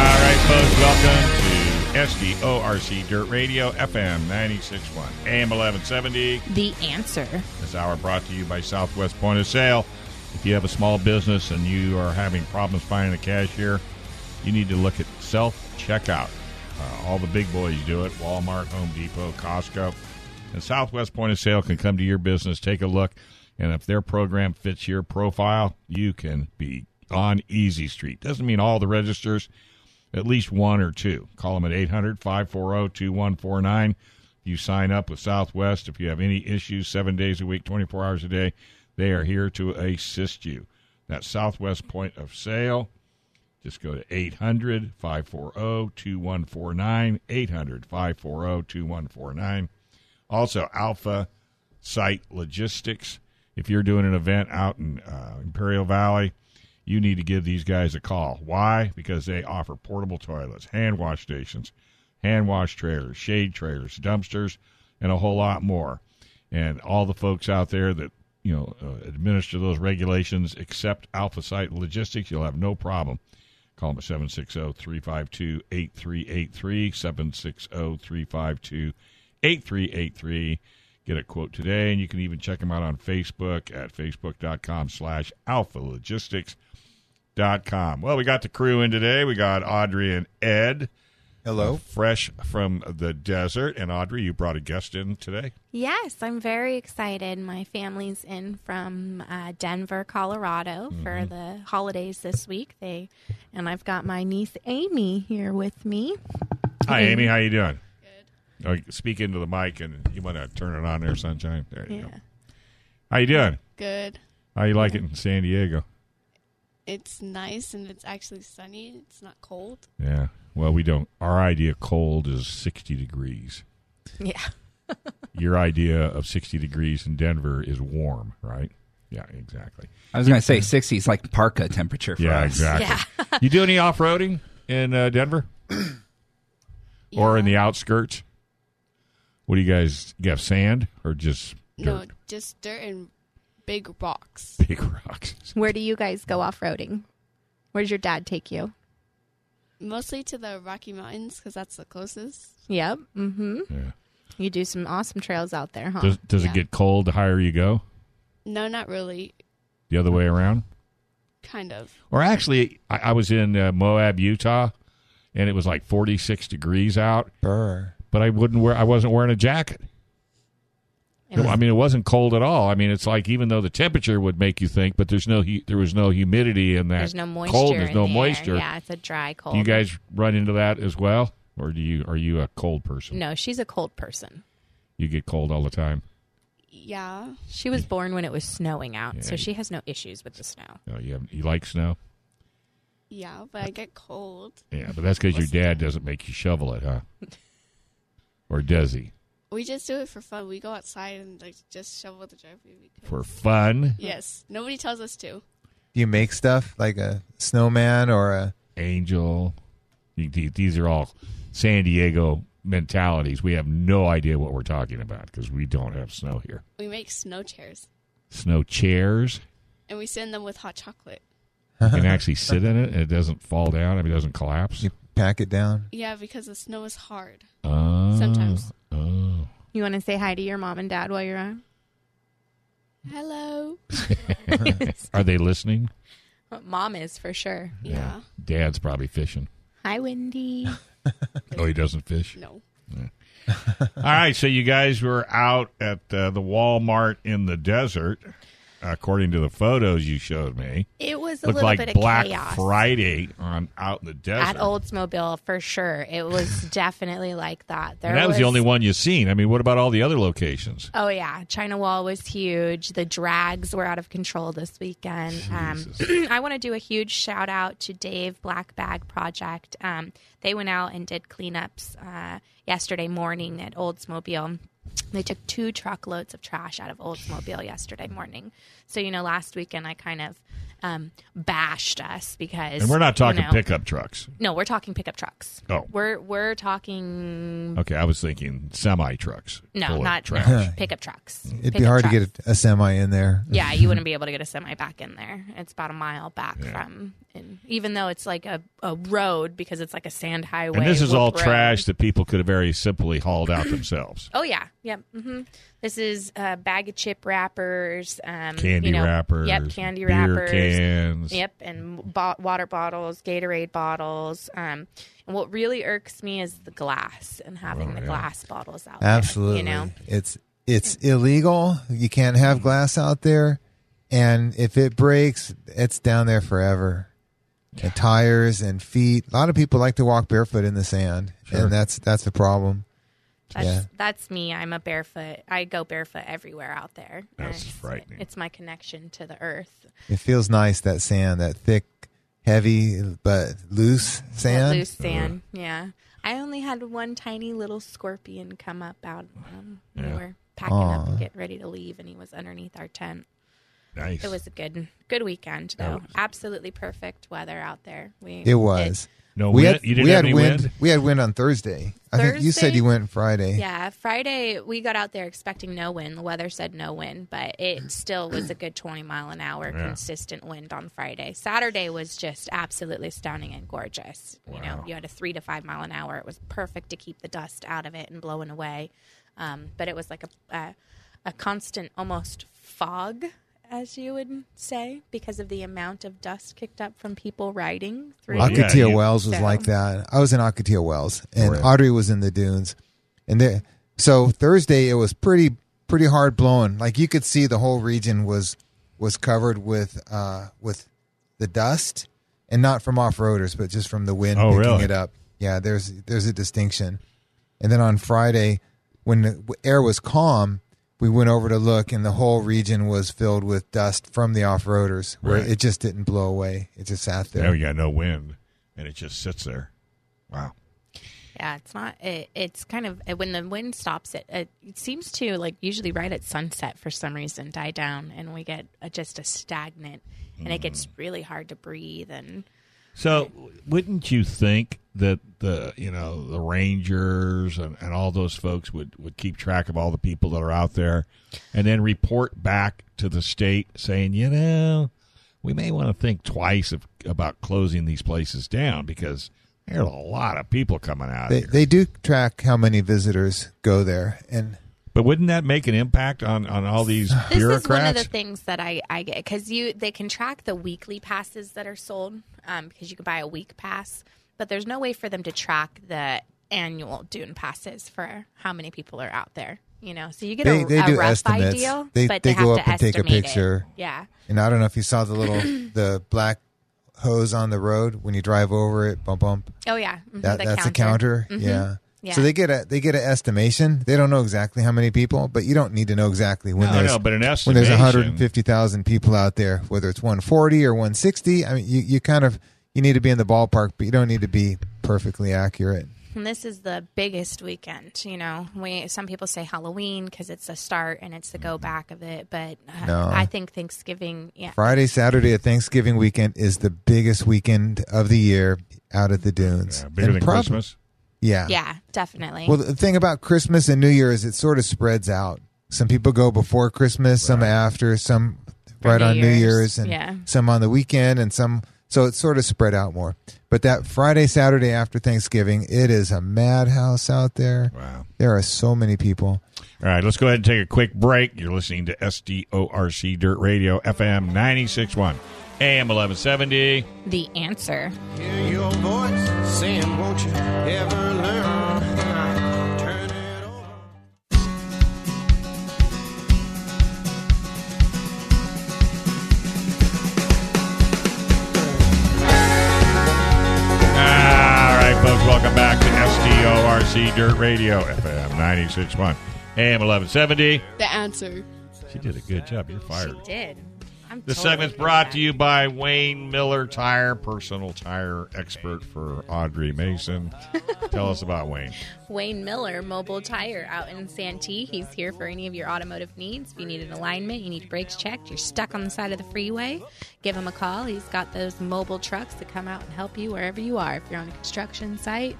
All right, folks, welcome to SDORC Dirt Radio, FM 96.1, AM 1170. The answer. This hour brought to you by Southwest Point of Sale. If you have a small business and you are having problems finding a cashier, you need to look at self checkout. Uh, all the big boys do it Walmart, Home Depot, Costco. And Southwest Point of Sale can come to your business, take a look, and if their program fits your profile, you can be on Easy Street. Doesn't mean all the registers, at least one or two. Call them at 800 540 2149. You sign up with Southwest. If you have any issues, seven days a week, 24 hours a day, they are here to assist you. That Southwest Point of Sale. Just go to 800 540 2149. 800 540 2149. Also, Alpha Site Logistics. If you're doing an event out in uh, Imperial Valley, you need to give these guys a call. Why? Because they offer portable toilets, hand wash stations, hand wash trailers, shade trailers, dumpsters, and a whole lot more. And all the folks out there that you know uh, administer those regulations accept Alpha Site Logistics. You'll have no problem. Call them at 760 352 8383. 760 352 8383. Get a quote today, and you can even check them out on Facebook at facebook.com slash alpha logistics dot com. Well, we got the crew in today. We got Audrey and Ed. Hello. uh, fresh from the desert. And Audrey, you brought a guest in today. Yes, I'm very excited. My family's in from uh, Denver, Colorado for Mm-hmm. the holidays this week. They and I've got my niece Amy here with me. Hi, Amy. How you doing? Good. Oh, speak into the mic, and you want to turn it on there, sunshine. There you Yeah. go. How you doing? Good. How you like it in San Diego? It's nice and it's actually sunny. It's not cold. Yeah. Well, we don't. Our idea of cold is sixty degrees. Yeah. Your idea of sixty degrees in Denver is warm, right? Yeah, exactly. I was going to say 60 is like parka temperature for Yeah, us. exactly. you do any off roading in uh, Denver or in the outskirts? What do you guys? You have sand or just No, just dirt and big rocks. big rocks? Where do you guys go off roading? Where does your dad take you? Mostly to the Rocky Mountains because that's the closest. Yep. Mm-hmm. Yeah. You do some awesome trails out there, huh? Does Does Yeah. it get cold the higher you go? No, not really. The other way around? Kind of. Or actually, I, I was in uh, Moab, Utah, and it was like forty six degrees out, Burr. but I wouldn't wear. I wasn't wearing a jacket. It was- I mean, it wasn't cold at all. I mean, it's like even though the temperature would make you think, but there's no hu- there was no humidity in that. there's no moisture. Cold. There's in no the air. moisture. Yeah, it's a dry cold. Do you guys run into that as well, or do you are you a cold person? No, she's a cold person. You get cold all the time. Yeah. She was born when it was snowing out, Yeah, so you- she has no issues with the snow. No, you have, you like snow? Yeah, but I get cold. Yeah, but that's because your Most of the dad doesn't make you shovel it, huh? or does he? We just do it for fun. We go outside and like just shovel the driveway. Because, For fun? yes, nobody tells us to. Do you make stuff like a snowman or a. Angel. These are all San Diego mentalities. We have no idea what we're talking about because we don't have snow here. We make snow chairs Snow chairs. and we send them with hot chocolate. You can actually sit in it and it doesn't fall down. I mean, it doesn't collapse. You pack it down? Yeah, because the snow is hard. Oh. Sometimes. You want to say hi to your mom and dad while you're on? Hello. Are they listening? Mom is for sure. Yeah. Dad's probably fishing. Hi, Wendy. Oh, he doesn't fish. No. All right, so you guys were out at uh, the Walmart in the desert, according to the photos you showed me. It was a Looked little like bit of Black chaos. Friday on out in the desert. At Oldsmobile, for sure. It was definitely like that. There and that was, the only one you've seen. I mean, what about all the other locations? Oh yeah, China Wall was huge. The drags were out of control this weekend. Um, I want to do a huge shout out to Dave Black Bag Project. Um, they went out and did cleanups uh, yesterday morning at Oldsmobile. They took two truckloads of trash out of Oldsmobile yesterday morning. So you know, last weekend I kind of um, bashed us because And we're not talking you know- pickup trucks. No, we're talking pickup trucks. Oh. we're we're talking Okay, I was thinking semi trucks. no, not trash. pickup trucks. It'd Pickup be hard trucks. to get a, a semi in there. Yeah, you wouldn't be able to get a semi back in there. It's about a mile back from, and even though it's like a, a road because it's like a sand highway. And this is all road. trash that people could have very simply hauled out themselves. Oh yeah, yep. hmm This is a bag of chip wrappers, um, Candy you know, wrappers, Yep, candy beer wrappers, cans. Yep, and bo- water bottles, Gatorade bottles. Um, and what really irks me is the glass and having Oh, the yeah. glass bottles out. Absolutely. there, you know. It's it's illegal. You can't have glass out there, and if it breaks, it's down there forever. And tires and feet. A lot of people like to walk barefoot in the sand, Sure. and that's that's a problem. That's Yeah. that's me. I'm a barefoot. I go barefoot everywhere out there. That's it's, frightening. It's my connection to the earth. It feels nice that sand, that thick, heavy but loose That sand. loose sand. Yeah. I only had one tiny little scorpion come up out um, when we Yeah. were packing up and getting ready to leave, and he was underneath our tent. Nice. It was a good good weekend though. was- Absolutely perfect weather out there. We It was. no we wind. had you didn't we have had any wind. wind? We had wind on Thursday. I think you said you went Friday. Yeah, Friday we got out there expecting no wind. The weather said no wind, but it still was a good 20 mile an hour Yeah. consistent wind on Friday. Saturday was just absolutely stunning and gorgeous. You know, you had a three to five mile an hour. It was perfect to keep the dust out of it and blowing away. Um, but it was like a, a a constant, almost fog, as you would say, because of the amount of dust kicked up from people riding through. Well, yeah, Ocotillo you- Wells was So- like that. I was in Ocotillo Wells, and Right. Audrey was in the dunes, and there. So Thursday it was pretty pretty hard blowing. Like you could see the whole region was was covered with uh with the dust, and not from off roaders, but just from the wind Oh, picking really? it up. Yeah, there's there's a distinction. And then on Friday, when the air was calm, we went over to look, and the whole region was filled with dust from the off roaders, where Right. it just didn't blow away. It just sat there. There we got no wind, and it just sits there. Wow. Yeah, it's not. It, it's kind of when the wind stops. It, it it seems to like usually right at sunset for some reason die down, and we get a, just a stagnant, and it gets mm. really hard to breathe. And So, wouldn't you think that the you know the rangers and, and all those folks would would keep track of all the people that are out there, and then report back to the state saying, you know, we may want to think twice of, about closing these places down because there's a lot of people coming out They here. they do track how many visitors go there, and but wouldn't that make an impact on on all these this bureaucrats? is one of the things that I I get because you they can track the weekly passes that are sold um, because you can buy a week pass, but there's no way for them to track the annual dune passes for how many people are out there. You know, so you get They- a, they a do rough estimates. idea, They- but they have go to up and take a estimate it. picture. Yeah. and I don't know if you saw the little the black hose on the road when you drive over it, bump bump. Oh yeah, Mhm, That that's a counter. Mhm. Yeah. Yeah. So they get a they get an estimation. They don't know exactly how many people, but you don't need to know exactly when No, there's no, but an when there's 150,000 people out there, whether it's 140 or 160. I mean, you, you kind of you need to be in the ballpark, but you don't need to be perfectly accurate. And this is the biggest weekend. You know, we some people say Halloween because it's the start and it's the go back of it, but uh, No. I think Thanksgiving. Yeah, Friday, Saturday of Thanksgiving weekend is the biggest weekend of the year out at the dunes. Yeah, bigger And than prob- Christmas. Yeah. yeah, definitely. Well, the thing about Christmas and New Year is it sort of spreads out. Some people go before Christmas, some after, some right New on New Year's, Year's, and yeah. some on the weekend, and some So it's sort of spread out more. But that Friday, Saturday after Thanksgiving, it is a madhouse out there. Wow. There are so many people. All right, let's go ahead and take a quick break. You're listening to SDORC Dirt Radio, FM 96.1, AM 1170. The answer. Hear your voice saying, won't you ever to SDORC Dirt Radio, FM 96.1, AM 1170. The answer. She did a good job. You're fired. She did. I'm This totally segment's brought at to you by Wayne Miller Tire, personal tire expert for Audrey Mason. Tell us about Wayne. Wayne Miller, Mobile Tire, out in Santee. He's here for any of your automotive needs. If you need an alignment, you need brakes checked, you're stuck on the side of the freeway, give him a call. He's got those mobile trucks that come out and help you wherever you are. If you're on a construction site,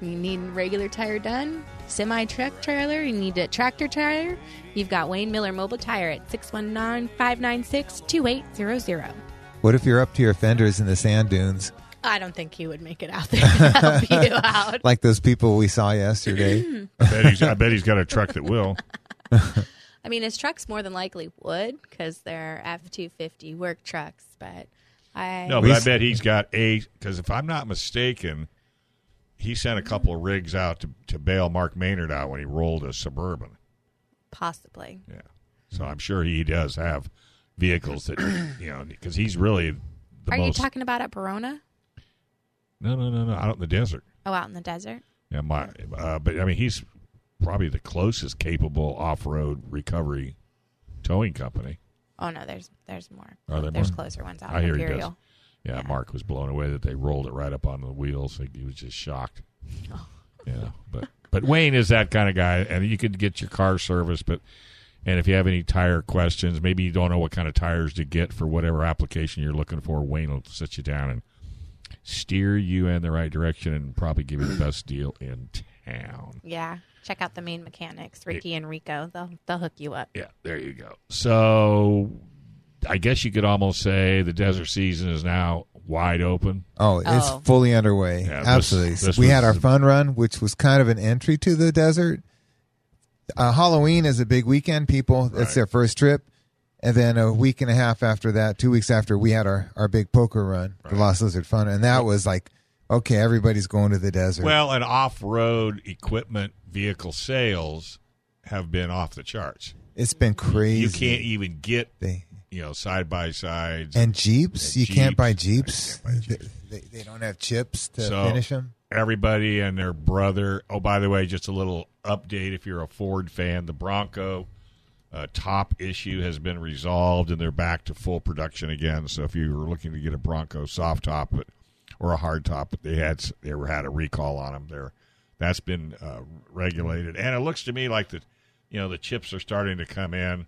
you need a regular tire done, semi truck trailer, you need a tractor tire, you've got Wayne Miller Mobile Tire at 619 596 2800. What if you're up to your fenders in the sand dunes, I don't think he would make it out there to help you out. like those people we saw yesterday? I bet he's, I bet he's got a truck that will. I mean, his trucks more than likely would because they're F two fifty work trucks. But I No, but I bet he's got a, because if I'm not mistaken, he sent a couple of rigs out to, to bail Mark Maynard out when he rolled a Suburban. possibly. Yeah. So I'm sure he does have vehicles that, you know, because he's really the Are most. you talking about at Barona? no, no, no, no, out in the desert. Oh, out in the desert. Yeah, my, uh, but I mean, he's probably the closest capable off-road recovery towing company. Oh no, there's there's more. Are there there's more? closer ones out I in hear he does. Imperial. Yeah, Mark was blown away that they rolled it right up on the wheels. He was just shocked. Oh. Yeah, but but Wayne is that kind of guy, and you could get your car serviced. But and if you have any tire questions, maybe you don't know what kind of tires to get for whatever application you're looking for, Wayne will sit you down and steer you in the right direction and probably give you the best deal in town. Yeah, check out the main mechanics, Ricky and Rico. They'll they'll hook you up. Yeah, there you go. So I guess you could almost say the desert season is now wide open. Oh, it's Oh. fully underway. Yeah, Absolutely. this we was had our the- fun run, which was kind of an entry to the desert. Uh, Halloween is a big weekend. People, Right. it's their first trip. And then a week and a half after that, two weeks after, we had our, our big poker run, the Lost Lizard Fun. And that was like, okay, everybody's going to the desert. Well, and off-road equipment vehicle sales have been off the charts. it's been crazy. You can't even get They, you know side by sides. and Jeeps, And you can't buy Jeeps. Jeeps. Can't buy Jeeps. They, they don't have chips to So- finish them. Everybody and their brother. Oh, by the way, just a little update. If you're a Ford fan, the Bronco uh, top issue has been resolved, and they're back to full production again. So if you were looking to get a Bronco soft top, but or a hard top, but they had they were had a recall on them. There, that's been uh, regulated, and it looks to me like the you know the chips are starting to come in.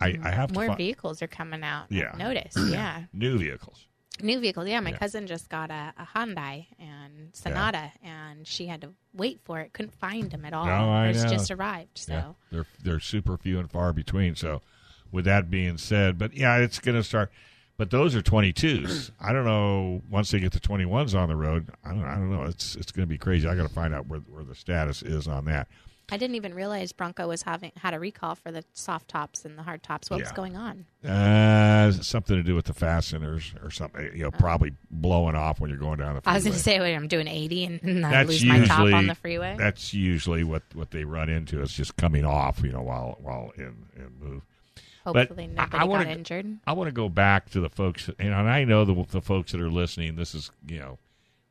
I, I mm. have to More vehicles are coming out. Yeah. I've noticed. Yeah, new vehicles. new vehicles. Yeah, my Yeah. cousin just got a, a Hyundai and Sonata, and she had to wait for it. Couldn't find them at all. No, I It's know. just arrived. So. Yeah, they're they're super few and far between. So, with that being said, but yeah, it's going to start. But those are 22s. I don't know. Once they get the 21s on the road, I don't. I don't know. It's it's going to be crazy. I got to find out where where the status is on that. I didn't even realize Bronco was having had a recall for the soft tops and the hard tops. What was going on? Uh, something to do with the fasteners or something. You know, probably blowing off when you're going down the. Freeway. I was going to say, wait, I'm doing 80 and, and I That's lose usually my top on the freeway. That's usually what what they run into. It's just coming off. You know, while while in in move. Hopefully, I- I nobody wanna got go- injured. I want to go back to the folks, and I know the, the folks that are listening. This is, you know,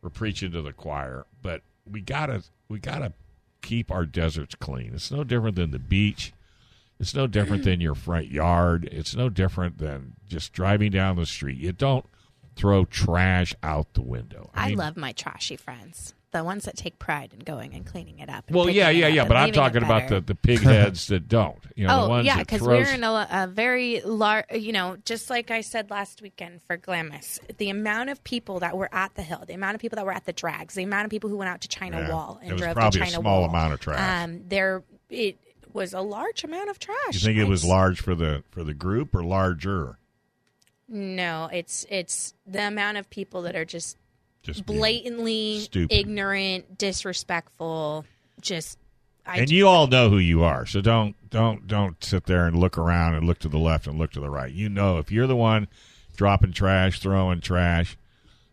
we're preaching to the choir, but we gotta we gotta keep our deserts clean. It's no different than the beach. It's no different than your front yard. It's no different than just driving down the street. You don't throw trash out the window. I, mean, love my trashy friends, the ones that take pride in going and cleaning it up. Well, yeah, yeah, yeah, but I'm talking about the, the pig heads that don't. You know, the oh ones yeah, because throw we're in a, a very large, you know, just like I said last weekend for Glamis, the amount of people that were at the hill, the amount of people that were at the drags, the amount of people who went out to China Yeah. Wall and It was drove probably to a China small Wall. amount of trash. Um, there, it was a large amount of trash. You think it was It's- large for the for the group or larger? No, it's it's the amount of people that are just, Just blatantly stupid. ignorant, disrespectful. Just, I and you all know who you are, so don't don't don't sit there and look around and look to the left and look to the right. You know if you're the one dropping trash, throwing trash,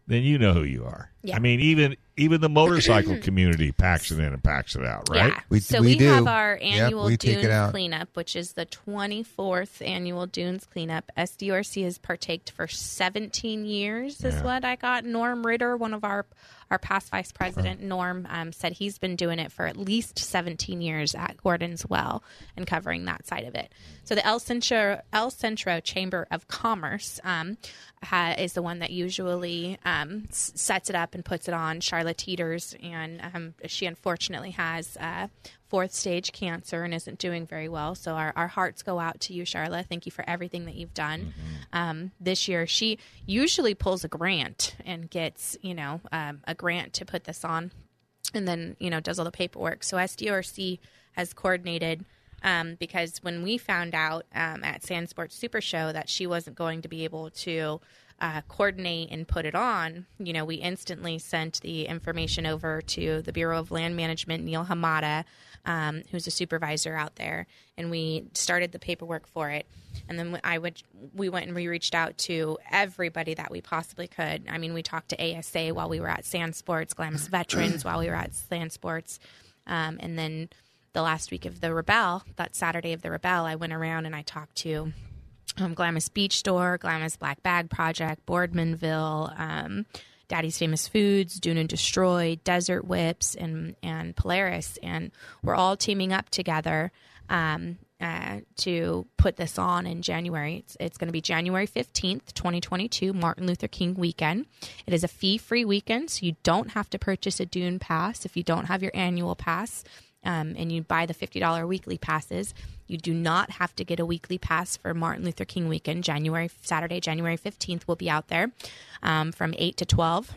then you know who you are. Yeah. I mean, even even the motorcycle community packs it in and packs it out, right? Yeah. We- so we we, do. have our annual we take it Dunes cleanup, which is the 24th annual Dunes cleanup. SDRC has partaked for 17 years, is what I got. Norm Ritter, one of our our past vice president, Norm, um, said he's been doing it for at least 17 years at Gordon's Well and covering that side of it. So the El Centro, El Centro Chamber of Commerce um, ha, is the one that usually um, s- sets it up and puts it on. Charlotte Teeters, and um, she unfortunately has uh, fourth stage cancer and isn't doing very well. So our, our hearts go out to you, Charlotte. Thank you for everything that you've done. Um, this year, she usually pulls a grant and gets, you know, um, a grant to put this on and then you know does all the paperwork. So SDRC has coordinated um, because when we found out um, at Sand Sports Super Show that she wasn't going to be able to uh, coordinate and put it on, you know, we instantly sent the information over to the Bureau of Land Management, Neil Hamada, um, who's a supervisor out there, and we started the paperwork for it. And then I would, we went and we reached out to everybody that we possibly could. I mean, we talked to ASA while we were at Sand Sports, Glamis Veterans while we were at Sand Sports, um, and then the last week of the Rebel, that Saturday of the Rebel, I went around and I talked to um, Glamis Beach Store, Glamis Black Bag Project, Boardmanville, um, Daddy's Famous Foods, Dune and Destroy, Desert Whips, and and Polaris, and we're all teaming up together um, uh, to put this on in January. It's, it's going to be January fifteenth, twenty twenty two, Martin Luther King weekend. It is a fee free weekend, so you don't have to purchase a Dune pass if you don't have your annual pass um, and you buy the $50 weekly passes, you do not have to get a weekly pass for Martin Luther King weekend. January, Saturday, January 15th, we'll be out there um, from 8 to 12.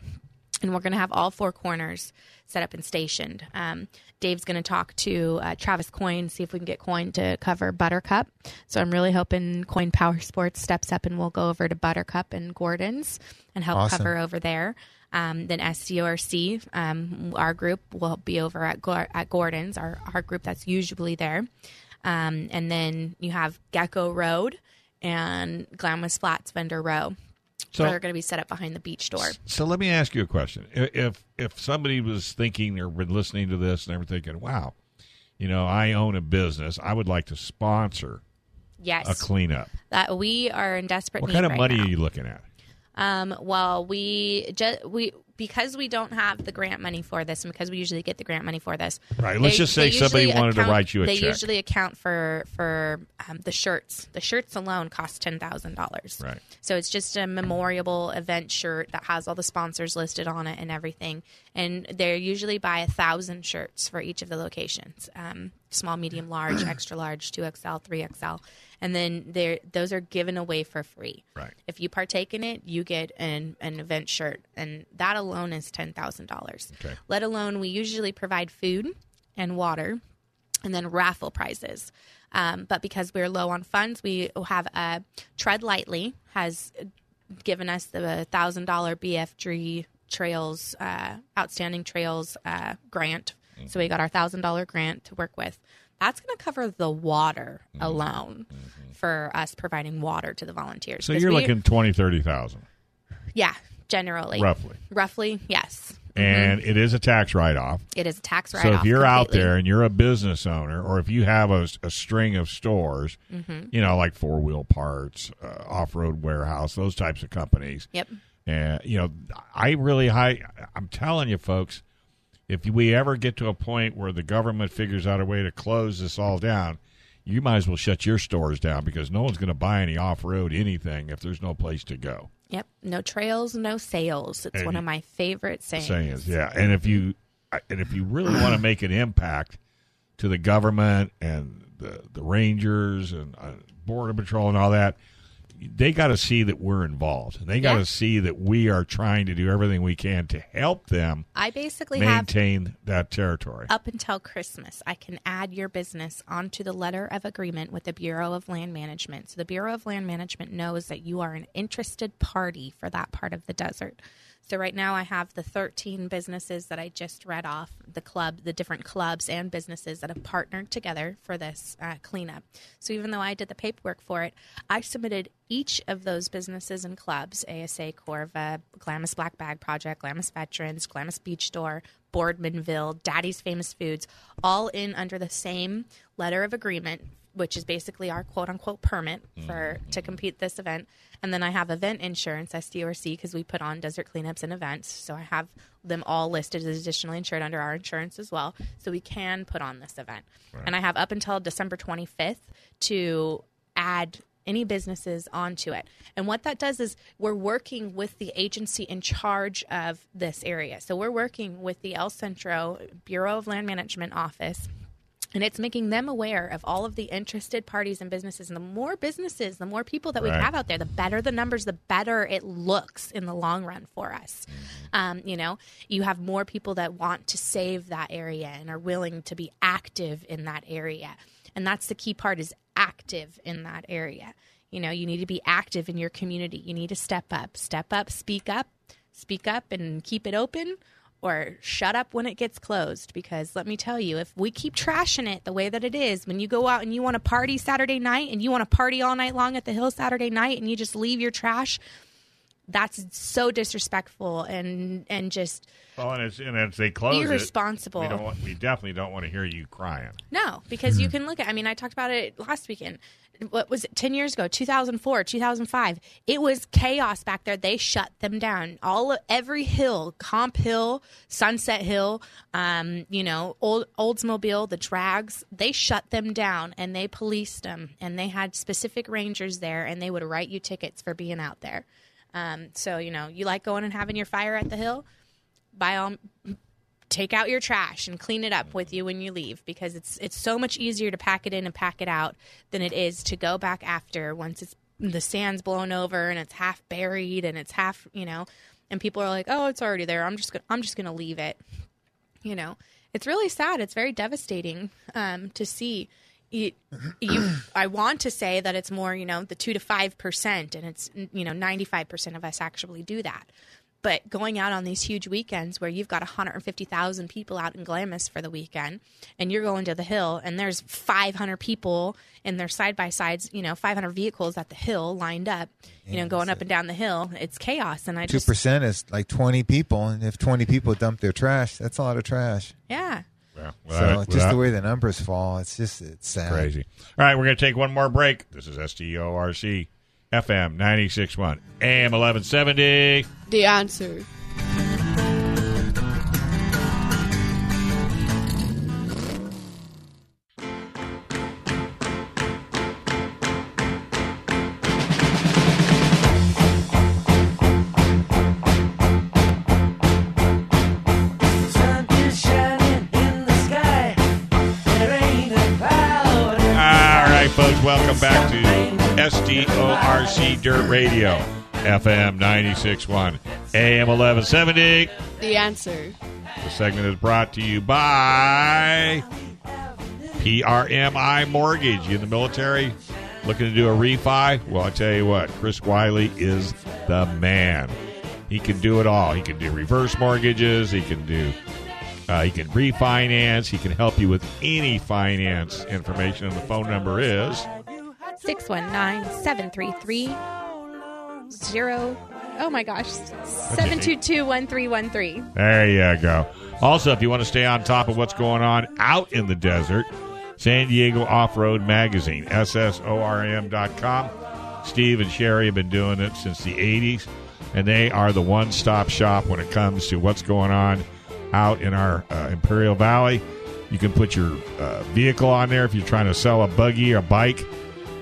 And we're going to have all four corners set up and stationed. Um, Dave's going to talk to uh, Travis Coin, see if we can get Coin to cover Buttercup. So I'm really hoping Coin Power Sports steps up and we'll go over to Buttercup and Gordon's and help Awesome. cover over there. Um, then SDORC, um, our group will be over at, Gor- at Gordon's, our, our group that's usually there. Um, and then you have Gecko Road and Glamis Flats Vendor Row. So- they're going to be set up behind the Beach Store. So let me ask you a question. If if somebody was thinking or been listening to this and they were thinking, "Wow, you know, I own a business. I would like to sponsor Yes, a cleanup." that we are in desperate What kind of right money now. are you looking at? Um, well, we just we because we don't have the grant money for this, and because we usually get the grant money for this. Right, let's just say somebody wanted to write you a they check. They usually account for for um, the shirts. The shirts alone cost ten thousand dollars. Right. So it's just a memoriable event shirt that has all the sponsors listed on it and everything. And they usually buy a thousand shirts for each of the locations: um, small, medium, large, extra large, two XL, three XL, and then they those are given away for free. Right. If you partake in it, you get an, an event shirt, and that alone is ten thousand dollars. Okay. Let alone we usually provide food and water, and then raffle prizes. Um, but because we're low on funds, we have a Tread Lightly has given us the thousand dollar BFG Trails uh, Outstanding Trails uh, grant. So we got our thousand dollar grant to work with. That's going to cover the water alone for us providing water to the volunteers. So you're we- looking twenty, thirty thousand, yeah, generally, roughly, roughly, yes. and it is a tax write off. It is a tax write off. So if you're out there and you're a business owner, or if you have a, a string of stores, Mm-hmm. you know, like Four Wheel Parts, uh, Off Road Warehouse, those types of companies, Yep. and you know, I really high. I'm telling you, folks, if we ever get to a point where the government figures out a way to close this all down, you might as well shut your stores down because no one's going to buy any off road anything if there's no place to go. Yep. No trails, no sales. It's And one of my favorite sayings. sayings. Yeah, and if you and if you really want to make an impact to the government and the the rangers and uh, border patrol and all that, they got to see that we're involved. They got to Yeah. see that we are trying to do everything we can to help them I basically have maintain that territory. up until Christmas, I can add your business onto the letter of agreement with the Bureau of Land Management. So the Bureau of Land Management knows that you are an interested party for that part of the desert. So right now I have the 13 businesses that I just read off, the club, the different clubs and businesses that have partnered together for this uh, cleanup. So even though I did the paperwork for it, I submitted each of those businesses and clubs, ASA Corva, Glamis Black Bag Project, Glamis Veterans, Glamis Beach Store, Boardmanville, Daddy's Famous Foods, all in under the same letter of agreement, which is basically our quote unquote permit for mm-hmm. to compete this event. And then I have event insurance, SDRC, because we put on desert cleanups and events. So I have them all listed as additionally insured under our insurance as well. So we can put on this event. And I have up until December 25th to add any businesses onto it. And what that does is we're working with the agency in charge of this area. So we're working with the El Centro Bureau of Land Management office. And it's making them aware of all of the interested parties and businesses. And the more businesses, the more people that we Right. have out there, the better the numbers, the better it looks in the long run for us. Um, you know, you have more people that want to save that area and are willing to be active in that area. And that's the key part is active in that area. You know, you need to be active in your community. You need to step up, step up, speak up, speak up and keep it open or shut up when it gets closed because let me tell you if we keep trashing it the way that it is when you go out and you want to party Saturday night and you want to party all night long at the hill Saturday night and you just leave your trash that's so disrespectful and and just Well, and, it's, and as they close it, Irresponsible. we, don't want, we definitely don't want to hear you crying. No, because you can look at. I mean, I talked about it last weekend. What was it? Ten years ago, two thousand four, two thousand five. It was chaos back there. They shut them down. All of, every hill, Comp Hill, Sunset Hill, um, you know, Old Oldsmobile, the drags. They shut them down and they policed them. And they had specific rangers there, and they would write you tickets for being out there. Um, so you know, you like going and having your fire at the hill. By all take out your trash and clean it up with you when you leave because it's it's so much easier to pack it in and pack it out than it is to go back after once it's the sand's blown over and it's half buried and it's half you know and people are like oh it's already there. I'm just gonna i'm just gonna leave it. You know it's really sad. It's very devastating um, to see you, you i want to say that it's more you know the 2 to 5% and it's you know 95% of us actually do that but going out on these huge weekends where you've got 150,000 people out in Glamis for the weekend and you're going to the hill and there's 500 people in their side by sides, you know, 500 vehicles at the hill lined up, you know, going up and down the hill. It's chaos. And I Two just, percent is like twenty people, and if twenty people dump their trash, that's a lot of trash. yeah. Yeah, so just the way the numbers fall, it's just it's sad. Crazy. All right, we're going to take one more break. This is SDORC FM 96.1 AM 1170. The answer. Dirt Radio, FM 96.1, AM 1170. The answer. The segment is brought to you by PRMI Mortgage. You in the military looking to do a refi? Well, I tell you what, Chris Wiley is the man. He can do it all. He can do reverse mortgages. He can do. Uh, he can refinance. He can help you with any finance information. And the phone number is 619 733 0. Oh my gosh. 722 1313. There you go. Also, if you want to stay on top of what's going on out in the desert, San Diego Off Road Magazine, SSORM.com. Steve and Sherry have been doing it since the 80s, and they are the one stop shop when it comes to what's going on out in our uh, Imperial Valley. You can put your uh, vehicle on there if you're trying to sell a buggy or bike,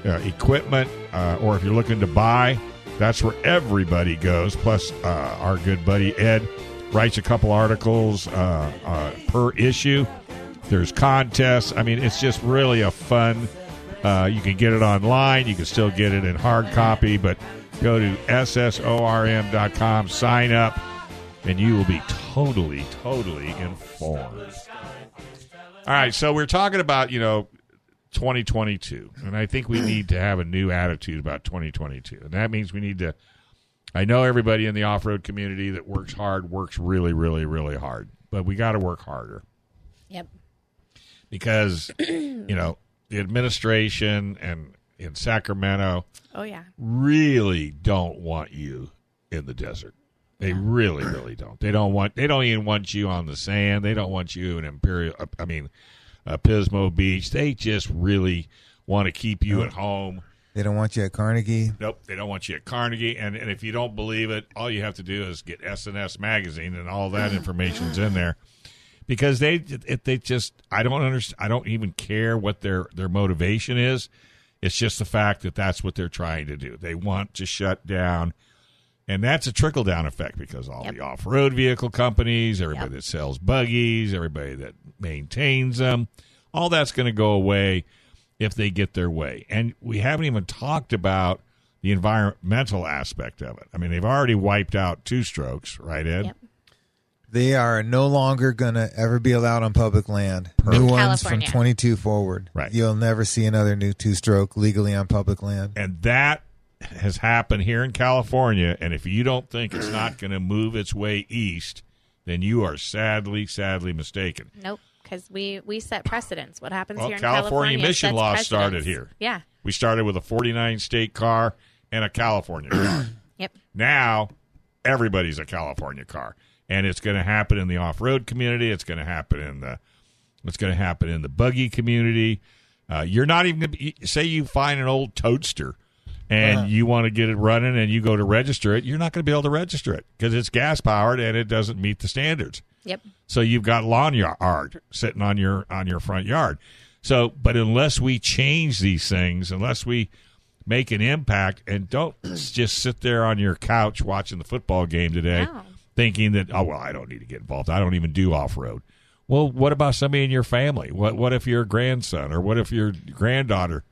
uh, equipment, uh, or if you're looking to buy. That's where everybody goes. Plus, uh, our good buddy Ed writes a couple articles uh, uh, per issue. There's contests. I mean, it's just really a fun Uh, you can get it online. You can still get it in hard copy, but go to ssorm.com, sign up, and you will be totally, totally informed. All right, so we're talking about, you know, 2022, and I think we need to have a new attitude about 2022. And that means we need to I know everybody in the off-road community that works hard works really really really hard, but we got to work harder Yep. because you know, the administration and in Sacramento Oh yeah. really don't want you in the desert. They really, really don't. They don't want. They don't even want you on the sand. They don't want you in Imperial. I mean, uh, Pismo Beach. They just really want to keep you at home. They don't want you at Carnegie. Nope, they don't want you at Carnegie. And and if you don't believe it, all you have to do is get S and S magazine, and all that information's in there. Because they it, they just I don't understand. I don't even care what their their motivation is. It's just the fact that that's what they're trying to do. They want to shut down, and that's a trickle down effect because all the off road vehicle companies, everybody that sells buggies, everybody that maintains them, all that's going to go away if they get their way. And we haven't even talked about the environmental aspect of it. I mean, they've already wiped out two strokes, right, Ed? They are no longer going to ever be allowed on public land. Perfect. New ones from 22 forward. Right. You'll never see another new two stroke legally on public land. And that has happened here in California. And if you don't think it's not going to move its way east, then you are sadly, sadly mistaken. Nope. Because we we set precedents. What happens Well, here in California California? emission sets law precedents. started here. Yeah. We started with a 49 state car and a California car. Yep. Now everybody's a California car, and it's going to happen in the off-road community. It's going to happen in the it's going to happen in the buggy community. Uh, you're not even gonna say you find an old toadster and Uh-huh. you want to get it running and you go to register it. You're not going to be able to register it because it's gas powered and it doesn't meet the standards. Yep. So you've got lawn yard sitting on your on your front yard. So, but unless we change these things, unless we make an impact, and don't just sit there on your couch watching the football game today, thinking that oh well, I don't need to get involved. I don't even do off road. Well, what about somebody in your family? What what if your grandson or what if your granddaughter?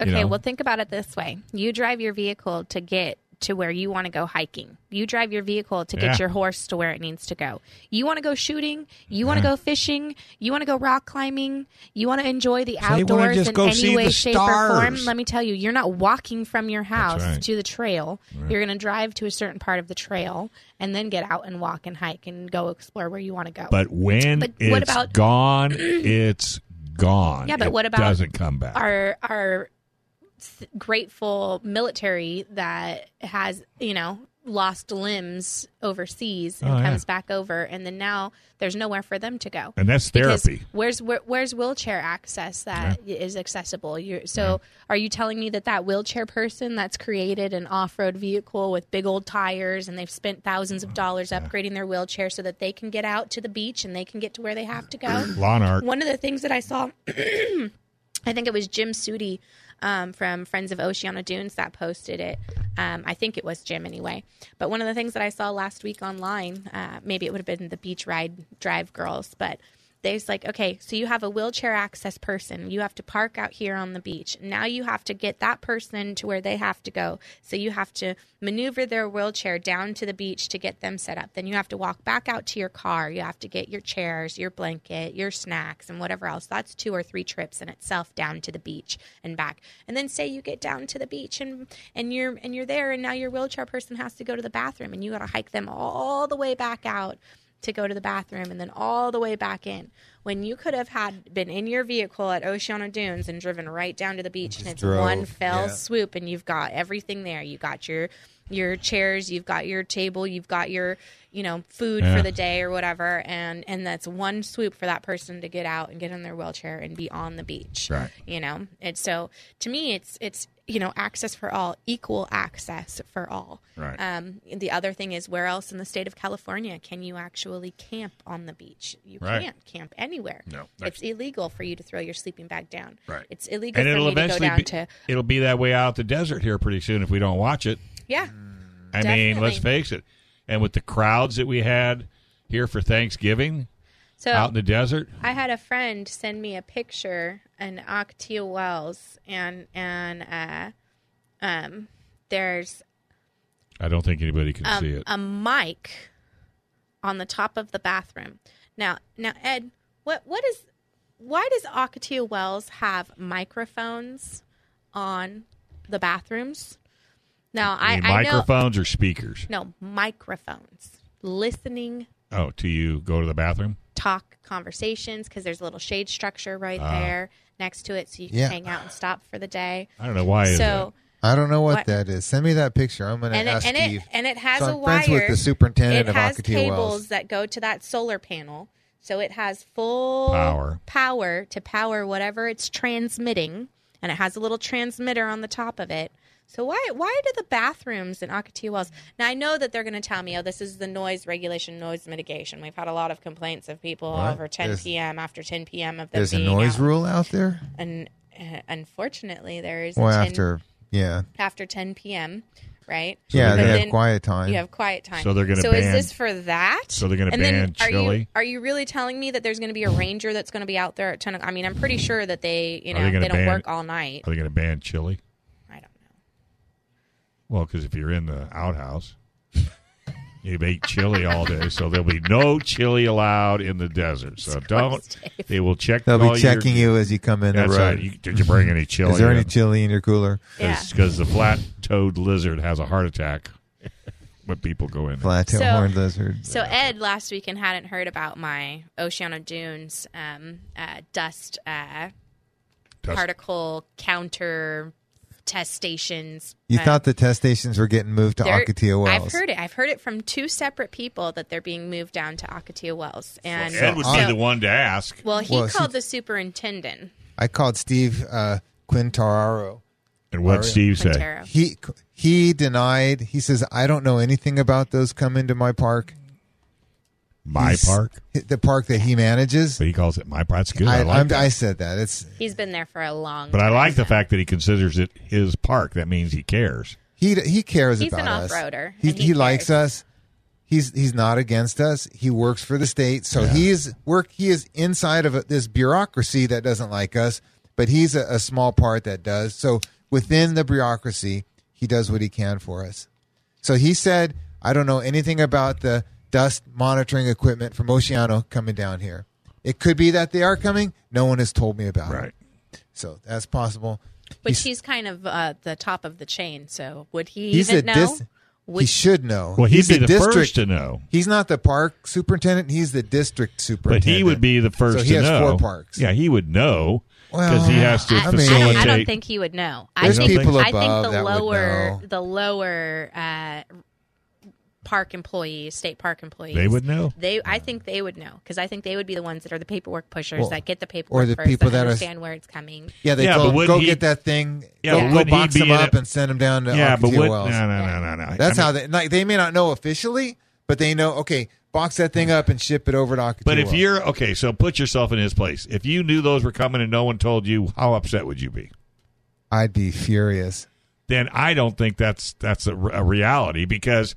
You Okay, know? well, think about it this way: you drive your vehicle to get to where you want to go hiking. You drive your vehicle to get Yeah. your horse to where it needs to go. You want to go shooting. You want to go fishing. You want to go rock climbing. You want to enjoy the So outdoors in any way, shape, or form. Let me tell you, you're not walking from your house right. to the trail. Right. You're going to drive to a certain part of the trail and then get out and walk and hike and go explore where you want to go. But when But it's what about- gone, it's gone. Yeah, but It what about doesn't come back? Our our grateful military that has you know lost limbs overseas and Oh, yeah. comes back over, and then now there's nowhere for them to go. And that's Because therapy. Where's where, where's wheelchair access that is accessible? You're, so are you telling me that that wheelchair person that's created an off-road vehicle with big old tires and they've spent thousands of oh, dollars upgrading their wheelchair so that they can get out to the beach and they can get to where they have to go? Lawn art. One of the things that I saw, I think it was Jim Suty um, from Friends of Oceano Dunes that posted it. Um, I think it was Jim anyway. But one of the things that I saw last week online, uh, maybe it would have been the Beach Ride Drive girls, but there's like, okay, so you have a wheelchair access person. You have to park out here on the beach. Now you have to get that person to where they have to go. So you have to maneuver their wheelchair down to the beach to get them set up. Then you have to walk back out to your car. You have to get your chairs, your blanket, your snacks, and whatever else. That's two or three trips in itself down to the beach and back. And then say you get down to the beach and and you're and you're there, and now your wheelchair person has to go to the bathroom, and you got to hike them all the way back out to go to the bathroom and then all the way back in when you could have had been in your vehicle at Oceano Dunes and driven right down to the beach and it's drove, one fell yeah. swoop and you've got everything there you got your your chairs you've got your table you've got your you know food Yeah. for the day or whatever and and that's one swoop for that person to get out and get in their wheelchair and be on the beach Right. you know it's so to me it's it's you know access for all equal access for all Right. um, the other thing is where else in the state of california can you actually camp on the beach you Right. can't camp anywhere No, it's illegal for you to throw your sleeping bag down Right. it's illegal and for it'll to eventually down be, to it'll be that way out the desert here pretty soon if we don't watch it. yeah I mean, let's face it. And with the crowds that we had here for Thanksgiving, So Out in the desert? I had a friend send me a picture in Ocotillo Wells, and and uh, um, there's I don't think anybody can um, see it. a mic on the top of the bathroom. Now, now, Ed, what what is why does Ocotillo Wells have microphones on the bathrooms? Now, I, I I know microphones or speakers? no microphones, listening Oh, to you go to the bathroom? Talk conversations because there's a little shade structure right Ah. there next to it, so you can Yeah. hang out and stop for the day. I don't know why so I don't know what, What- that is. Send me that picture. I'm going to and it, ask and Steve. it and it has So a I'm wire. friends with the superintendent it of has Ocotillo cables Wells. that go to that solar panel, so it has full Power. power to power whatever it's transmitting, and it has a little transmitter on the top of it. So why why do the bathrooms in Ocotillo Wells? Now I know that they're going to tell me, oh, this is the noise regulation, noise mitigation. We've had a lot of complaints of people What? over 10 There's- p.m. after 10 p.m. of them There's a noise out. rule out there? and uh, unfortunately there is Well, 10, after, yeah. after 10 p.m. right? Yeah, But they have quiet time. You have quiet time. So they're gonna So is ban- this for that? So they're gonna ban are You, chili? are you really telling me that there's going to be a ranger that's going to be out there at 10? I mean, I'm pretty sure that they, you Are know, they they, don't ban- work all night. Are they going to ban chili? I don't know. Well, because if you're in the outhouse, you've ate chili all day, so there'll be no chili allowed in the desert. So don't. Dave. They will check. They'll all be your- checking you as you come in the That's road. right. You, did you bring any chili? Is there any chili in your cooler? Yeah. Because the flat-toed lizard has a heart attack when people go in. Flat-tailed So- horned lizard. So Ed last weekend hadn't heard about my Oceano Dunes um, uh, dust, uh, Dust. particle counter test stations. You uh, thought the test stations were getting moved to They're- Ocotillo Wells. I've heard it. I've heard it from two separate people that they're being moved down to Ocotillo Wells. And Ed would so- be the one to ask. Well, he Well, see- called the superintendent. I called Steve uh, Quintararo. And what Steve say? Quintero. He he denied. He says I don't know anything about those come into my park. My He's- park. the park that he manages. But he calls it my park. That's good. I, I, like that. I said that. It's He's been there for a long. but I time. like the fact that he considers it his park. That means he cares. he he cares He's about an us. off-roader, He, and he he likes cares. us. He's he's not against us. He works for the state, so he's work. He is inside of a, this bureaucracy that doesn't like us, but he's a, a small part that does. So within the bureaucracy, he does what he can for us. So he said, "I don't know anything about the dust monitoring equipment from Oceano coming down here. It could be that they are coming. No one has told me about it. Right. So that's possible. But He's- he's, kind of uh, the top of the chain. So would he He's even a know? dis- Would- he should know. Well, he'd he's be the district, first to know. He's not the park superintendent. He's the district superintendent. But he would be the first So he has know. four parks. Yeah, he would know because Well, he has to I, I don't- I don't think he would know. I There's think, people I above think that the would lower, know. the lower uh, park employees, state park employees, They would know. They, I think they would know because I think they would be the ones that are the paperwork pushers Well, that get the paperwork or the first, people that that are- understand where it's coming. Yeah, they Yeah, told but him, wouldn't go he- get that thing. Yeah, go, but go box them up a- and send them down to yeah, but would, Wells. no, no, no, no, no. That's I how they like. They may not know officially, but they know. Okay, box that thing up and ship it over to Ocotillo. But if Wells. you're okay, so put yourself in his place. If you knew those were coming and no one told you, how upset would you be? I'd be furious. Then I don't think that's that's a, a reality because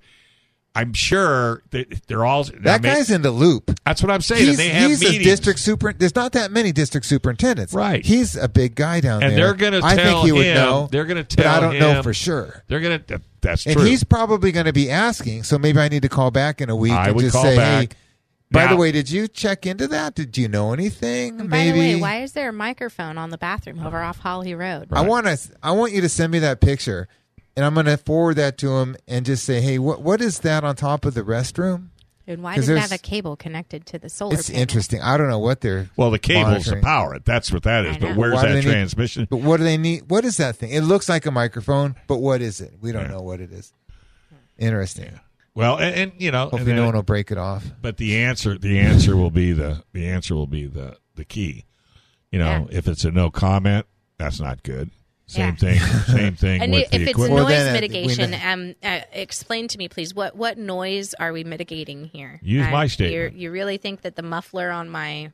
I'm sure that they're all That I mean, guy's in the loop. That's what I'm saying. and He's, they have he's a district super. There's not that many district superintendents. Right. He's a big guy down And there. And they're gonna I think tell he would him- know. they're gonna tell. But I don't know for sure. They're gonna. that- That's And he's probably going to be asking. So maybe I need to call back in a week I and would just call say, back. hey. By Now- the way, did you check into that? Did you know anything? By maybe. the way, why is there a microphone on the bathroom over off Holly Road? I want to. I want you to send me that picture, and I'm going to forward that to him and just say, "Hey, what what is that on top of the restroom?" And why does it have a cable connected to the solar It's panel? interesting. I don't know what they're. well, the cables to power it. That's what that is. But where's Why that they need- transmission? But what do they need? What is that thing? It looks like a microphone, but what is it? We don't Yeah. know what it is. Interesting. Well, and, and you know, and Hopefully, then- no one will break it off. but the answer the answer will be the the answer will be the the key. You know, Yeah. if it's a no comment, that's not good. Same Yeah. thing. Same thing And with if the it's equipment. Noise then, uh, mitigation, know- um, uh, explain to me, please. What what noise are we mitigating here? Use Uh, my you're- statement. You really think that the muffler on my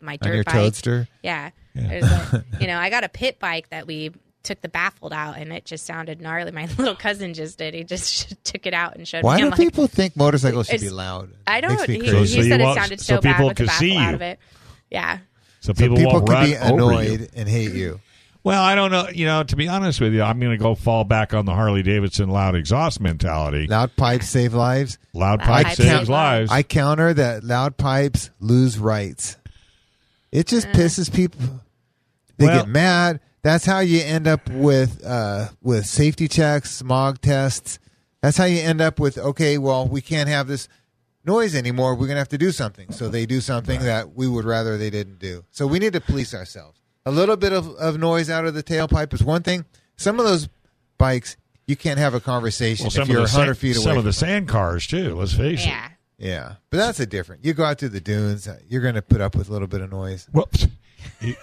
my On dirt your bike? toadster. Yeah. There's a- you know, I got a pit bike that we took the baffled out, and it just sounded gnarly. My little cousin just did. He just took it out and showed Why me. do I'm like, people think motorcycles should be loud? I don't. me He, crazy. he So you said it sounded so so, bad people with the could see baffle out you. of it. Yeah. So So people, people won't could run be over you. annoyed and hate you. Well, I don't know. You know, to be honest with you, I'm going to go fall back on the Harley Davidson loud exhaust mentality. Loud pipes save lives. Loud Loud pipes saves save lives. I counter that loud pipes lose rights. It just pisses people. They Well- get mad. That's how you end up with uh, with safety checks, smog tests. That's how you end up with okay. Well, we can't have this noise anymore. We're gonna have to do something. So they do something that we would rather they didn't do. So we need to police ourselves. A little bit of, of noise out of the tailpipe is one thing. Some of those bikes you can't have a conversation well, if you're the 100 sa- feet away. some of the it. sand cars too. Let's face it. Yeah. Yeah, but that's a different. You go out to the dunes, uh, you're going to put up with a little bit of noise. Whoops. You-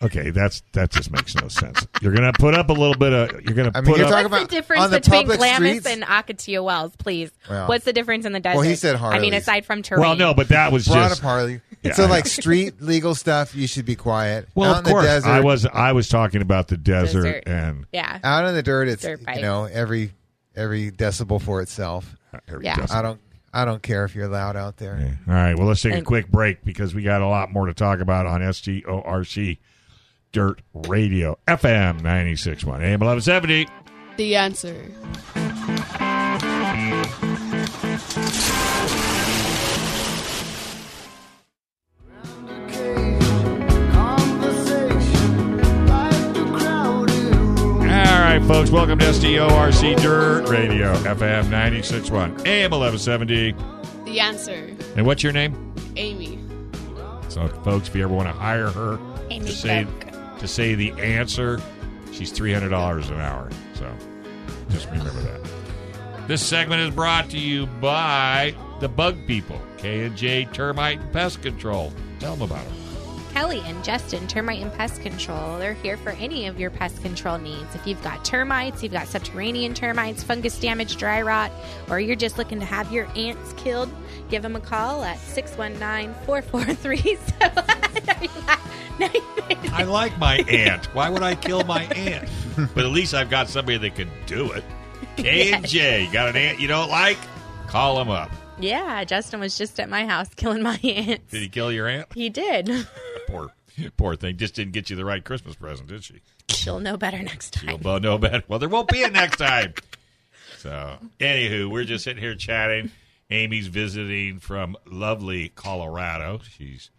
okay, that's that just makes no sense. You're going to put up a little bit of. You're going to I mean, put you're up. talking What's about the difference on the between Glamis streets? and Ocotillo Wells, please? Well- What's the difference in the desert? Well, he said I mean, aside from terrain. well, no, but that was Brought just. up Harley. Yeah, so I like street legal stuff, you should be quiet. Well, out of in course, the desert, I was I was talking about the desert, Desert. and Yeah. out in the dirt. It's Dirt you know every every decibel for itself. Uh, every Yeah. decibel. I don't I don't care if you're loud out there. Okay. All right. Well, let's take a quick break because we got a lot more to talk about on SDORC Dirt Radio FM 96.1 AM 1170. The answer. Right, folks. Welcome to SDORC Dirt Radio FM 96.1 AM 1170. The answer. And what's your name? Amy. So, folks, if you ever want to hire her Amy to say Cook. to say the answer, she's three hundred dollars an hour. So, just remember that. This segment is brought to you by the Bug People, K and J Termite and Pest Control. Tell them about it. Kelly and Justin, Termite and Pest Control. They're here for any of your pest control needs. If you've got termites, you've got subterranean termites, fungus damage, dry rot, or you're just looking to have your ants killed, give them a call at 619 443 I like my aunt. Why would I kill my aunt? But at least I've got somebody that can do it. K and J, got an aunt you don't like? Call them up. Yeah, Justin was just at my house killing my ants. Did he kill your aunt? He did. Poor, thing. Just didn't get you the right Christmas present, did she? She'll know better next time. Well, no better. Well, there won't be a next time. So, anywho, we're just sitting here chatting. Amy's visiting from lovely Colorado. She's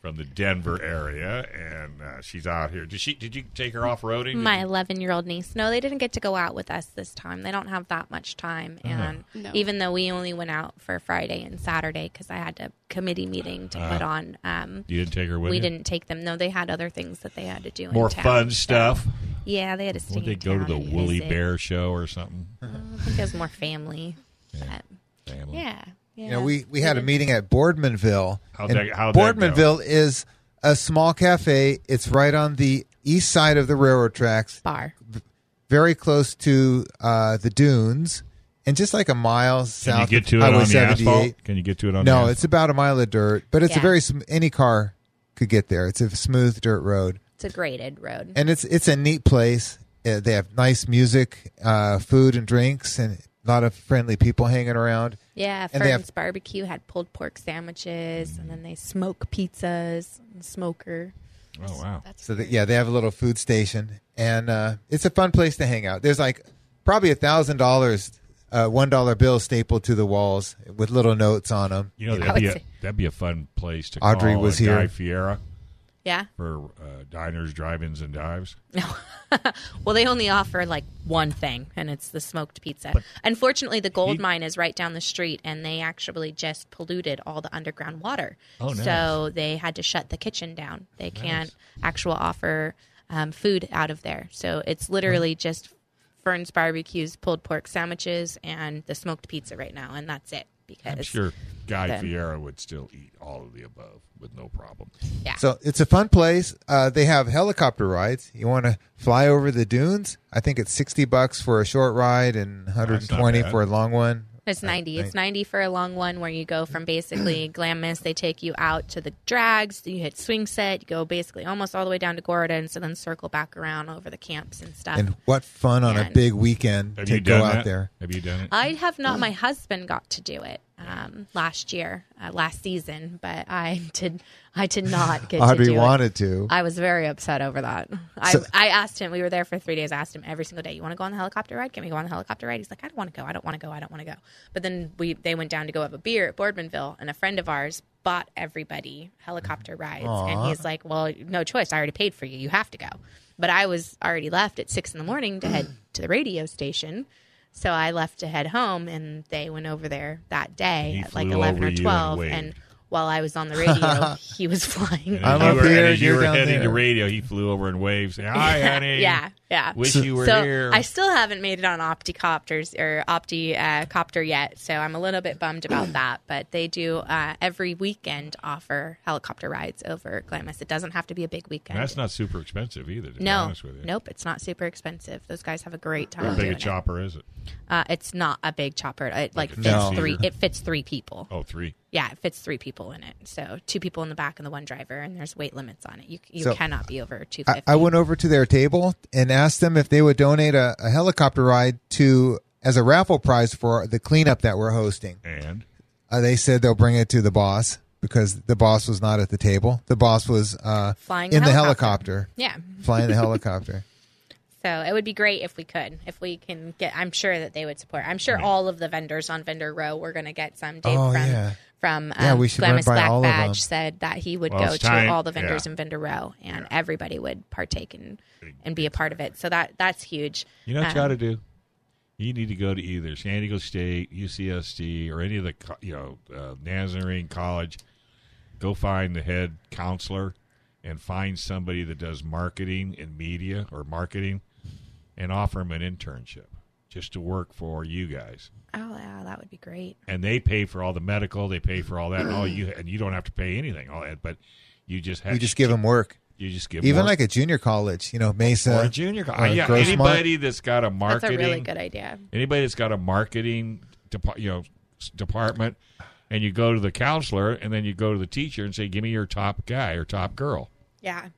from the Denver area, and uh, she's out here. Did she? Did you take her off roading? My 11 year old niece. No, they didn't get to go out with us this time. They don't have that much time. Uh-huh. And No. even though we only went out for Friday and Saturday because I had a committee meeting to put on, um, You didn't take her Uh-huh. with we you? didn't take them. No, they had other things that they had to do. in More town, fun so- stuff. Yeah, they had to stay. Would they in go to the Woolly. Bear show or something? I think it was more family. But, Family. yeah. Yeah. You know, we, we had a meeting at Boardmanville. How'd and that- how'd that go? Boardmanville is a small cafe. It's right on the east side of the railroad tracks, bar. very close to uh, the dunes, and just like a mile Can south you get to of it Highway on the 78. asphalt? Can you get to it on the No, asphalt? it's about a mile of dirt, but it's a Yeah. very sm- any car could get there. It's a smooth dirt road, It's a graded road. and it's it's a neat place. Uh, they have nice music, uh, food and drinks, and a lot of friendly people hanging around. Yeah, And Ferns have- Barbecue had pulled pork sandwiches, and then they smoke pizzas, and smoker. Oh, wow. That's So that, great. yeah, they have a little food station, and uh, it's a fun place to hang out. There's like probably a thousand dollars, uh, one dollar bill stapled to the walls with little notes on them. You know, that'd be, a, that'd be a fun place to Audrey call was uh, Guy here. Fieri Yeah. for uh, diners, drive-ins, and dives. No. well, they only offer like one thing, and it's the smoked pizza. Unfortunately, the gold He- mine is right down the street, and they actually just polluted all the underground water. Oh, nice. So they had to shut the kitchen down. They can't actual offer um, food out of there. So it's literally just Fern's Barbecue's pulled pork sandwiches and the smoked pizza right now, and that's it. Because I'm sure Guy then- Fieri would still eat all of the above with no problem. yeah. So it's a fun place. Uh, they have helicopter rides. You want to fly over the dunes? I think it's sixty bucks for a short ride and one hundred and twenty for a long one. It's 90. Right. It's 90 for a long one where you go from basically Glamis, they take you out to the drags, you hit swing set, you go basically almost all the way down to Gordon, so then circle back around over the camps and stuff. And what fun on a big weekend to go done out that? there. Have you done it? I have not. My husband got to do it um, last year, uh, last season, but I did. I did not get Audrey to do wanted it. to. I was very upset over that. I, So- I asked him. We were there for three days. I asked him every single day. You want to go on the helicopter ride? Can we go on the helicopter ride? He's like, I don't want to go. I don't want to go. I don't want to go. But then we they went down to go have a beer at Boardmanville, and a friend of ours bought everybody helicopter rides, and he's like, Well, no choice. I already paid for you. You have to go. But I was already left at six in the morning to head to the radio station. So I left to head home, and they went over there that day He at like flew eleven over or you and twelve. waved. And while I was on the radio, he was flying. And I'm you up were, here, and as you you're were down heading to radio, he flew over and waved, saying, "Hi, honey. yeah, yeah. Wish you were so here." I still haven't made it on Opticopters or Opti uh, Copter yet, so I'm a little bit bummed about that. But they do uh, every weekend offer helicopter rides over Glamis. It doesn't have to be a big weekend. And that's not super expensive either. To be no, honest with you, nope, it's not super expensive. Those guys have a great time. How big doing a chopper is it? Uh, it's not a big chopper. It like a fits No. three. It fits three people. Oh, three. Yeah, it fits three people in it. So two people in the back and the one driver, and there's weight limits on it. You you So, cannot be over two I. I went over to their table and asked them if they would donate a, a helicopter ride to as a raffle prize for the cleanup that we're hosting. And Uh, they said they'll bring it to the boss because the boss was not at the table. The boss was uh, Flying in the helicopter. helicopter, Yeah. flying the helicopter. So it would be great if we could, if we can get. I'm sure that they would support. I'm sure all of the vendors on Vendor Row we're going to get some. Dave Oh, from yeah. from um, Yeah, we should run Glamis by Black all of them. Badge said that he would Well, go it's to time- all the vendors yeah. in Vendor Row, and everybody would partake and and be a part of it. So that that's huge. you know what you Um, got to do? You need to go to either San Diego State, UCSD, or any of the co- you know uh, Nazarene College. Go find the head counselor and find somebody that does marketing and media or marketing, and offer them an internship just to work for you guys. Oh yeah, that would be great. and they pay for all the medical. They pay for all that. oh, you and you don't have to pay anything. All that, but you just have We just give them work. You just give Even more- like a junior college, you know, Mesa or a junior or college. Yeah, Grossmont. anybody that's got a marketing, That's marketing. a really good idea. Anybody that's got a marketing, depa- you know, department, and you go to the counselor, and then you go to the teacher and say, "Give me your top guy or top girl." Yeah,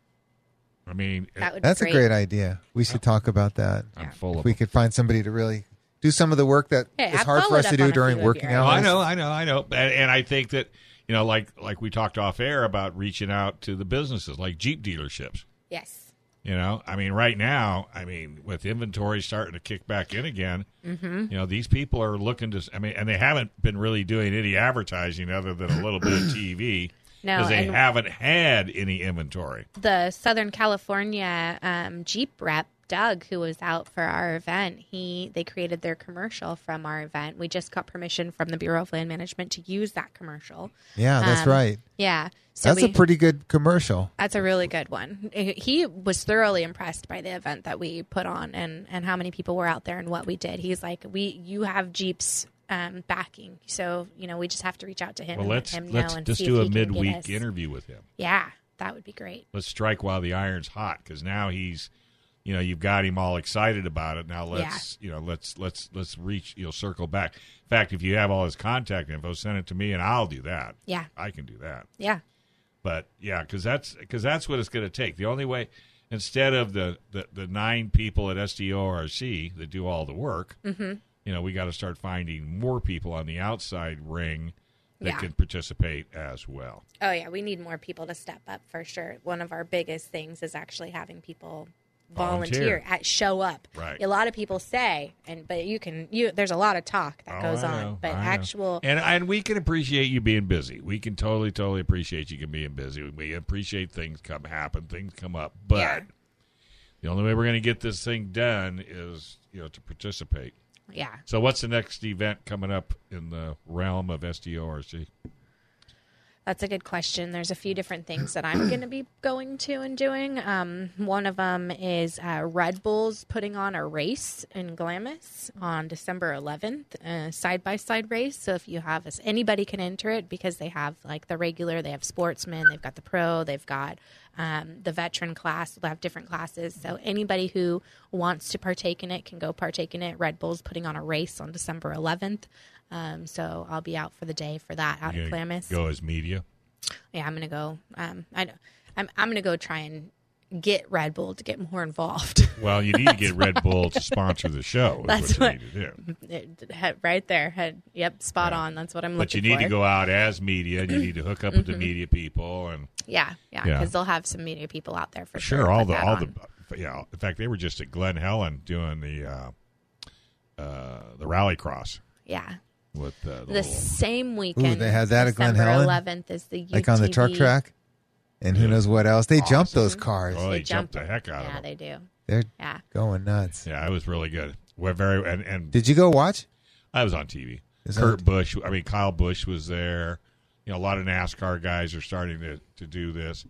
I mean, that would. That's be a great idea. We should talk about that. I'm full If of. we could find somebody to really do some of the work that Hey, is I've hard for followed us to up do a during few of working your Oh, hours. I know, I know, I know, and, and I think that you know, like like we talked off air about reaching out to the businesses, like Jeep dealerships. Yes. You know, I mean, right now, I mean, with inventory starting to kick back in again, Mm-hmm. you know, these people are looking to. I mean, and they haven't been really doing any advertising other than a little bit of TV No, because they haven't had any inventory. the Southern California um, Jeep rep Doug, who was out for our event, he they created their commercial from our event. We just got permission from the Bureau of Land Management to use that commercial. Yeah, that's Um, right. Yeah, so That's a pretty good commercial. That's a really good one. He was thoroughly impressed by the event that we put on and, and how many people were out there and what we did. He's like, "We, you have Jeep's um, backing, so you know we just have to reach out to him Well, and let's let him let's and just do a midweek interview with him. Yeah, that would be great. Let's strike while the iron's hot because now he's, you know, you've got him all excited about it. Now let's, you know, let's let's let's reach, you know, circle back. In fact, if you have all his contact info, send it to me and I'll do that. Yeah. I can do that. Yeah, But yeah, because that's because that's what it's going to take. The only way, instead of the the, the nine people at SDORC that do all the work, Mm-hmm. You know, we got to start finding more people on the outside ring that Yeah. can participate as well. Oh yeah, we need more people to step up for sure. One of our biggest things is actually having people volunteer, Volunteer. at show up. Right. A lot of people say, and but you can you there's a lot of talk that Oh, goes on, know, but I know. actual and and we can appreciate you being busy. We can totally totally appreciate you can being busy. We appreciate things come happen, things come up, but Yeah. the only way we're going to get this thing done is you know to participate. Yeah. So, what's the next event coming up in the realm of SDORC? That's a good question. There's a few different things that I'm going to be going to and doing. Um, one of them is uh, Red Bulls putting on a race in Glamis on December 11th, side by side race. So if you have anybody can enter it because they have like the regular, they have sportsmen, they've got the pro, they've got um, the veteran class. They'll have different classes. So anybody who wants to partake in it can go partake in it. Red Bull's putting on a race on December 11th. Um, so I'll be out for the day for that out in Glamis. Go as media. Yeah, I'm gonna go. Um, I know. I'm I'm gonna go try and get Red Bull to get more involved. Well, you need to get Red Bull to sponsor the show. Is That's what, you need to do. Right there. Had, yep, spot on. That's what I'm But looking for. But you need for. to go out as media, and you need to hook up with the Mhm. media people, and Yeah, yeah, Yeah. because they'll have some media people out there for sure. sure, all the all on. the yeah. In fact, they were just at Glen Helen doing the uh, uh, the rally cross yeah. With uh, the, The little, same weekend. they had that at Glen Helen? 11th is the like on the truck track, and who knows what else? They jump those cars. Oh, they, They jumped jump the heck out Yeah, of them. Yeah, they do. They're Yeah. going nuts. Yeah, it was really good. We're very and and Did you go watch? I was on TV. Is Kurt that- Busch, I mean Kyle Busch was there. You know, a lot of NASCAR guys are starting to, to do this,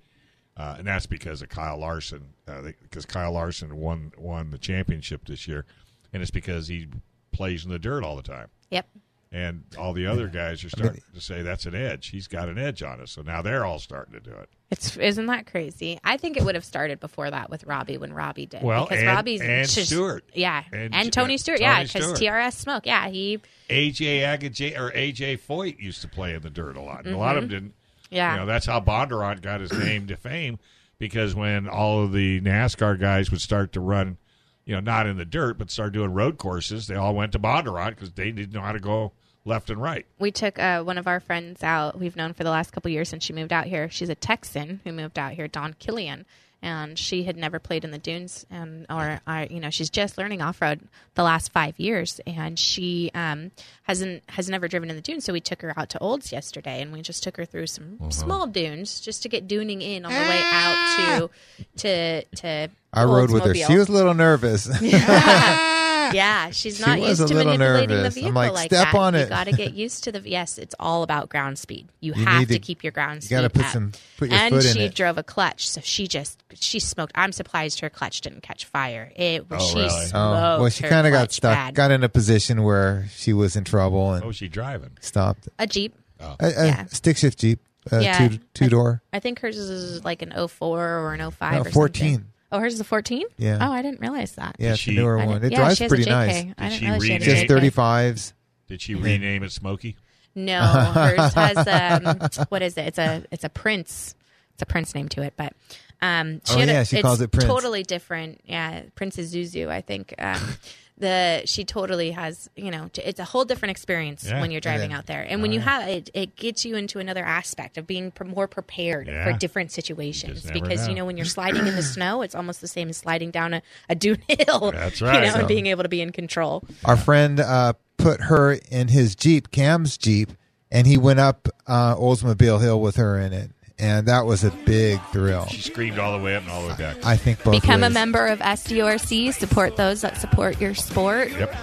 uh, and that's because of Kyle Larson. Uh, because Kyle Larson won won the championship this year, and it's because he plays in the dirt all the time. Yep. And all the other guys are starting to say that's an edge. He's got an edge on us. So now they're all starting to do it. It's isn't that crazy? I think it would have started before that with Robbie when Robbie did. Well, because and- Robbie's and just- Stewart. yeah, And- and, Tony Stewart, yeah, because TRS Smoke, yeah, he, AJ Agajay or AJ Foyt used to play in the dirt a lot. And A lot of them Mhm. didn't. Yeah. You know, that's how Bondurant got his name to fame because when all of the NASCAR guys would start to run, you know, not in the dirt, but start doing road courses, they all went to Bondurant because they didn't know how to go left and right. we took uh, one of our friends out. We've known for the last couple years since she moved out here. She's a Texan who moved out here, Don Killian, and she had never played in the dunes, and or I, you know, she's just learning off road the last five years, and she um, hasn't has never driven in the dunes. So we took her out to Olds yesterday, and we just took her through some Uh-huh. small dunes just to get duning in on the way out to to to. I rode with her. She was a little nervous. Yeah, she's not was used a to manipulating nervous. the I'm vehicle like, that. "Step on You it." got to get used to the. Yes, it's all about ground speed. You, You have to, to- keep your ground you speed. gotta put up. some- put your and foot in she it. drove a clutch, so she just she smoked. I'm surprised her clutch didn't catch fire. It Oh, she really? smoked. Oh, well, she kind of got stuck, bad. got in a position where she was in trouble and What was she driving? stopped. a jeep. Oh. A, a Yeah. stick shift Jeep, uh, Yeah. two two door. I think hers is like an 04 or an 05 No, or 14. something. Oh, hers is a 14. Yeah. Oh, I didn't realize that. Yeah, it's she- a newer I one. didn't- It yeah, drives she has a pretty JK. nice. I Did didn't she realize she had a Just rename JK. thirty fives. Did she rename it Smokey? No, hers has um, what is it? It's a it's a Prince. It's a Prince name to it, but um, she Oh, had a- yeah, she it's calls it Prince. Totally different. Yeah, Princess Zuzu. I think um, the she totally has. You know, it's a whole different experience Yeah. when you're driving Yeah. out there, and when Oh, you yeah. have it, it gets you into another aspect of being pre- more prepared Yeah. for different situations. Just never Because know. you know, when you're sliding in the snow, it's almost the same as sliding down a, a dune hill. That's right You right. know, So- and being able to be in control. Our friend uh, put her in his Jeep, Cam's Jeep, and he went up uh, Oldsmobile Hill with her in it, and that was a big thrill. She screamed all the way up and all the way back. I think both Become a member of SDORC. Support those that support your sport. Yep.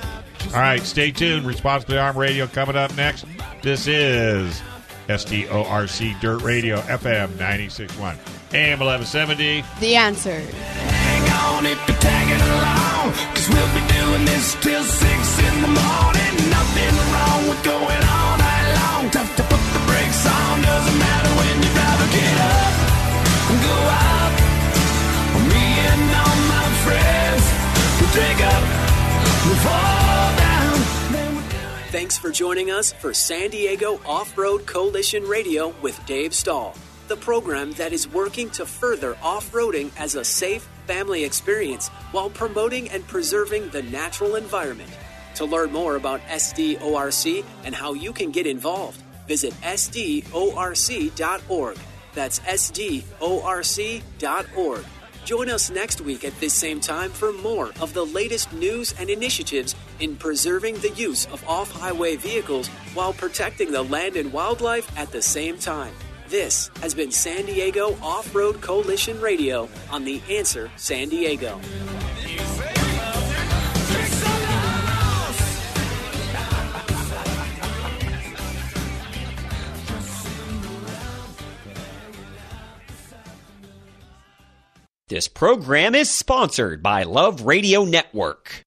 All right, stay tuned. Responsibly Armed Radio coming up next. This is SDORC Dirt Radio, FM 96.1, AM 1170. The answer. Hang on if you're tagging along, cause we'll be doing this till six in the morning. Nothing wrong with going all Thanks for joining us for San Diego Off Road Coalition Radio with Dave Stahl, the program that is working to further off roading as a safe family experience while promoting and preserving the natural environment. To learn more about SDORC and how you can get involved, visit SDORC.org. That's SDORC.org. Join us next week at this same time for more of the latest news and initiatives in preserving the use of off highway vehicles while protecting the land and wildlife at the same time. This has been San Diego Off Road Coalition Radio on The Answer San Diego. This program is sponsored by Love Radio Network.